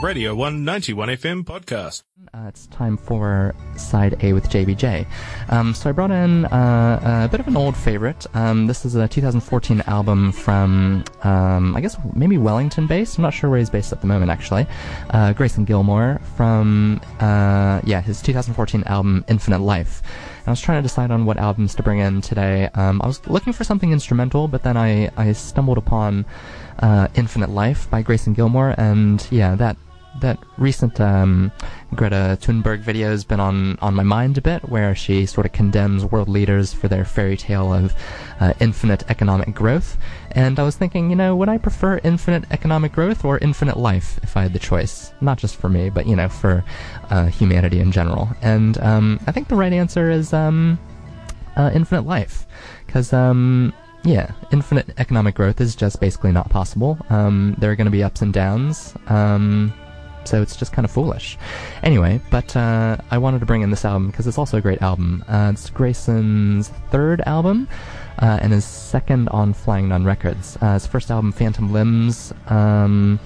Radio 191 FM podcast. Uh, it's time for side A with JBJ. Um, so I brought in uh, a bit of an old favorite. Um, this is a 2014 album from, um, I guess maybe Wellington based. I'm not sure where he's based at the moment actually. Uh, Grayson Gilmore from, uh, yeah, his 2014 album Infinite Life. I was trying to decide on what albums to bring in today. Um, I was looking for something instrumental, but then I, I stumbled upon uh, Infinite Life by Grayson Gilmore, and yeah, that that recent um, Greta Thunberg video has been on, on my mind a bit, where she sort of condemns world leaders for their fairy tale of uh, infinite economic growth. And I was thinking, you know, would I prefer infinite economic growth or infinite life if I had the choice? Not just for me, but, you know, for uh, humanity in general. And um, I think the right answer is um, uh, infinite life. Because, um, yeah, infinite economic growth is just basically not possible. Um, there are going to be ups and downs. Um, so it's just kind of foolish. Anyway, but uh, I wanted to bring in this album because it's also a great album. Uh, it's Grayson's third album uh, and his second on Flying Nun Records. Uh, his first album, Phantom Limbs, um,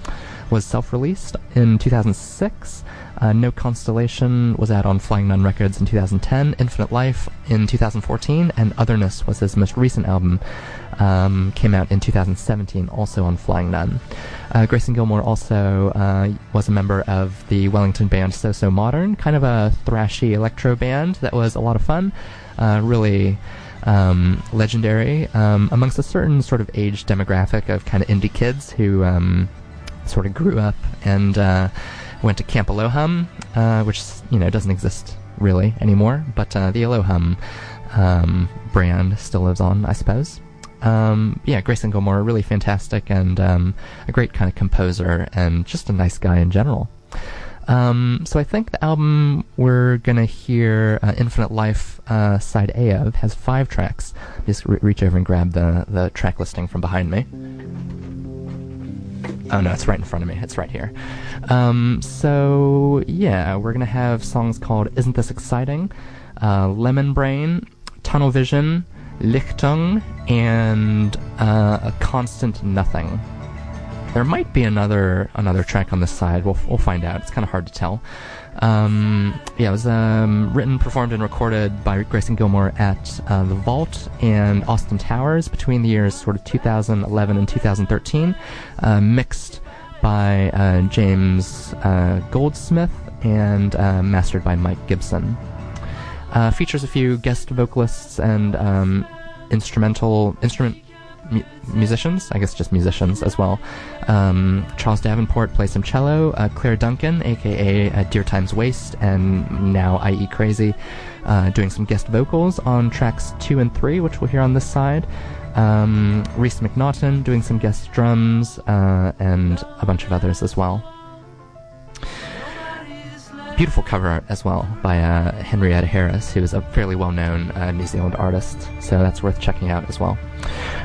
was self-released in 2006. Uh, no Constellation was out on Flying Nun Records in 2010, Infinite Life in 2014, and Otherness was his most recent album, um, came out in 2017, also on Flying Nun. Uh, Grayson Gilmore also uh, was a member of the Wellington band So So Modern, kind of a thrashy electro band that was a lot of fun, uh, really um, legendary um, amongst a certain sort of age demographic of kind of indie kids who um, sort of grew up and uh, went to Camp A Low Hum, uh, which you know doesn't exist really anymore, but uh, the A Low Hum um, brand still lives on, I suppose. Um, yeah, Grayson Gilmore, really fantastic and um, a great kind of composer and just a nice guy in general. Um, so I think the album we're gonna hear, uh, Infinite Life, uh, side A of, has five tracks. Just re- reach over and grab the the track listing from behind me. Oh no, it's right in front of me. It's right here. Um, so yeah, we're gonna have songs called "Isn't This Exciting," uh, "Lemon Brain," "Tunnel Vision," Lichtung, and uh, a constant nothing. There might be another another track on this side. We'll we'll find out. It's kind of hard to tell. Um, yeah, it was um, written, performed, and recorded by Grayson Gilmore at uh, the Vault and Austin Towers between the years sort of 2011 and 2013. Uh, mixed by uh, James uh, Goldsmith and uh, mastered by Mike Gibson. Uh, features a few guest vocalists and um, instrumental instrument mu- musicians, I guess just musicians as well. Um, Charles Davenport plays some cello. Uh, Claire Duncan, aka uh, Dear Time's Waste, and now IE Crazy, uh, doing some guest vocals on tracks two and three, which we'll hear on this side. Um, Reese McNaughton doing some guest drums, uh, and a bunch of others as well beautiful cover art as well by uh, Henrietta Harris, who is a fairly well known uh, New Zealand artist. So that's worth checking out as well.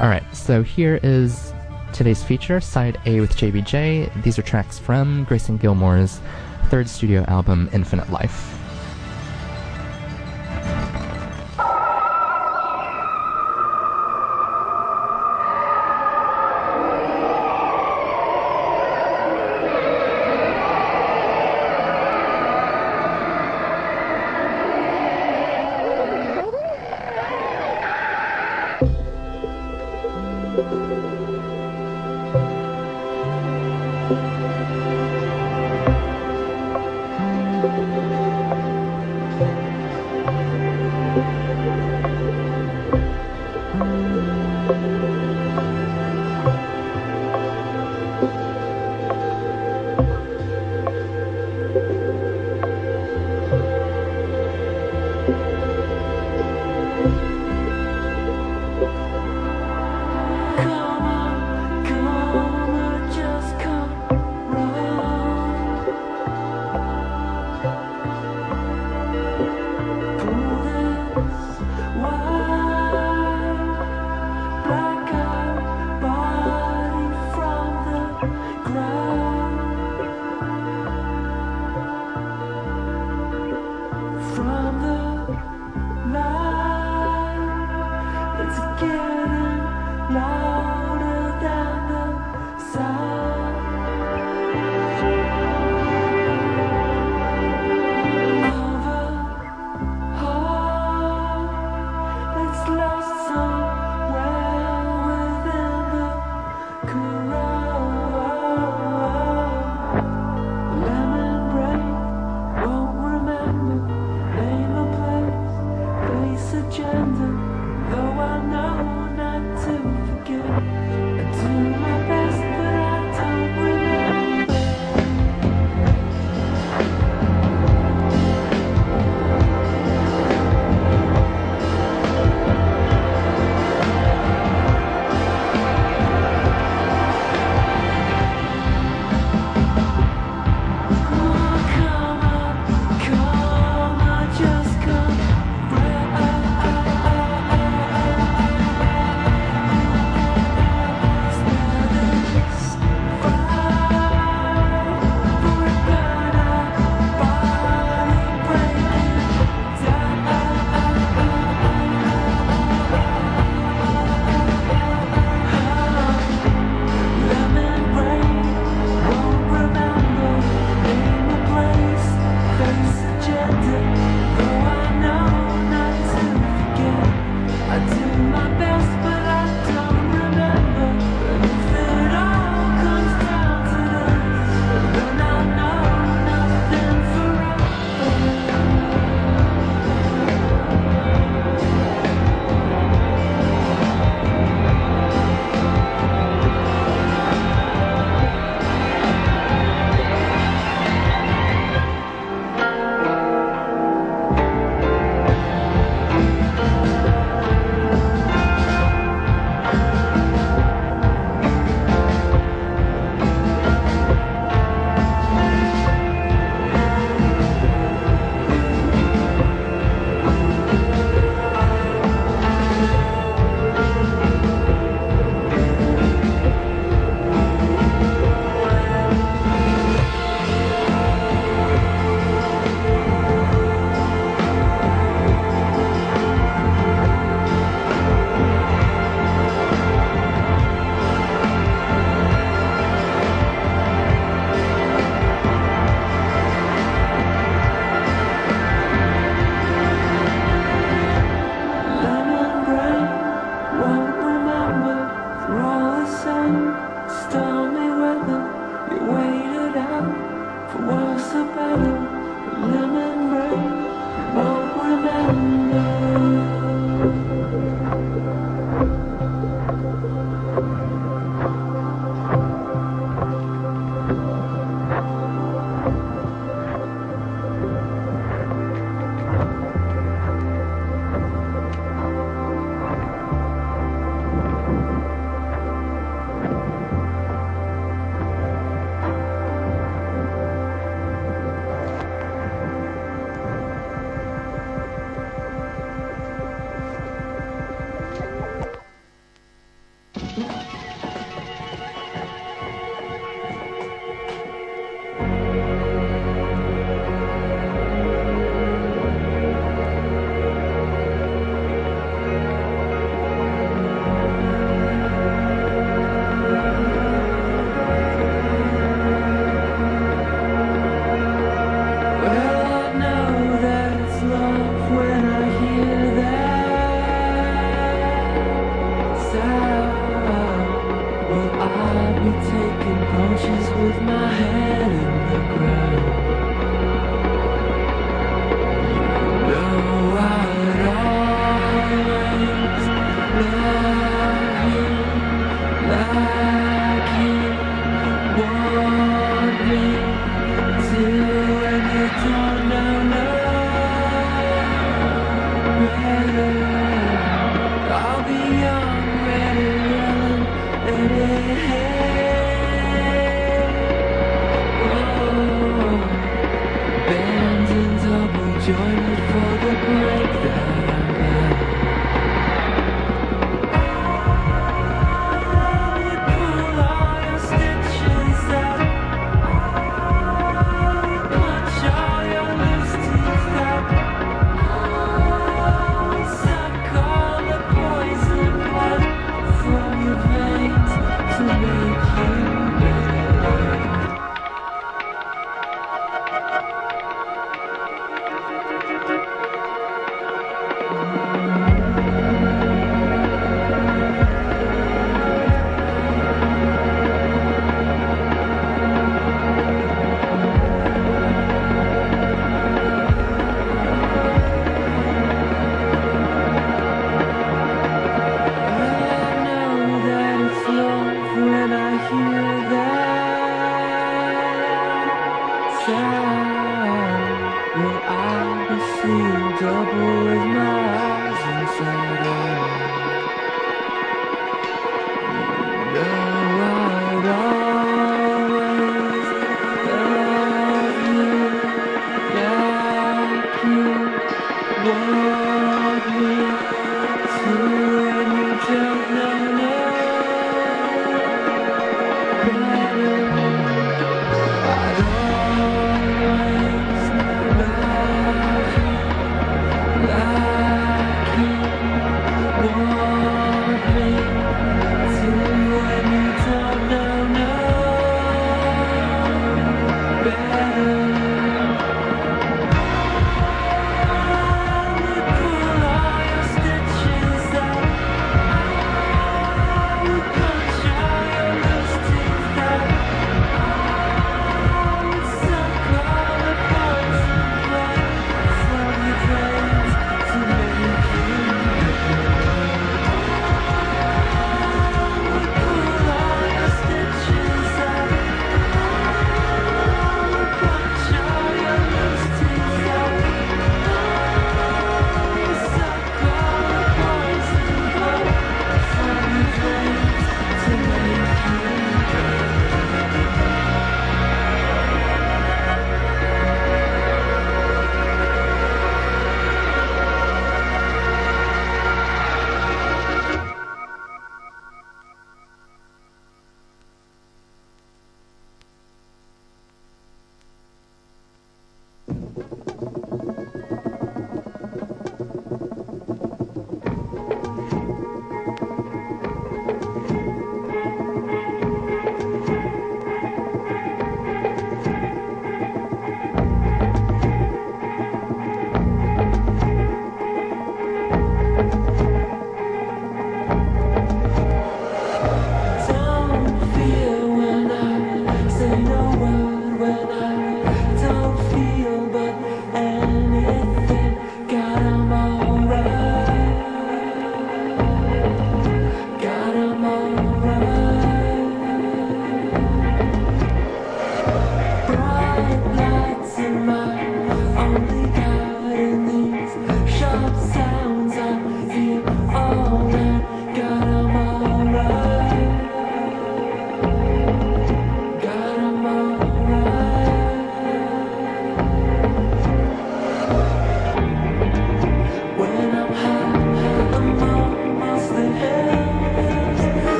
All right, so here is today's feature, side A with JBJ. These are tracks from Grayson Gilmore's third studio album, Infinite Life. Louder than with my hand. Feel, but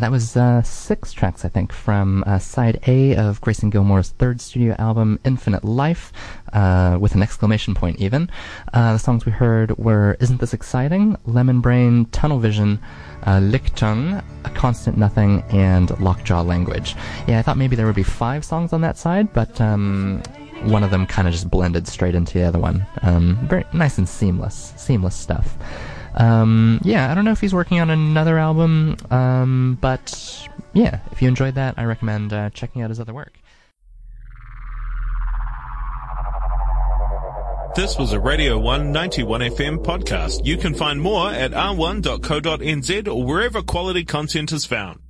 that was uh, six tracks, I think, from uh, side A of Grayson Gilmore's third studio album, Infinite Life, uh, with an exclamation point even. Uh, the songs we heard were Isn't This Exciting? Lemon Brain, Tunnel Vision, uh, Lichtung, A Constant Nothing, and Lockjaw Language. Yeah, I thought maybe there would be five songs on that side, but um, one of them kind of just blended straight into the other one. Um, very nice and seamless, seamless stuff. Um, yeah, I don't know if he's working on another album, um, but yeah, if you enjoyed that, I recommend uh, checking out his other work. This was a Radio 191 FM podcast. You can find more at r1.co.nz or wherever quality content is found.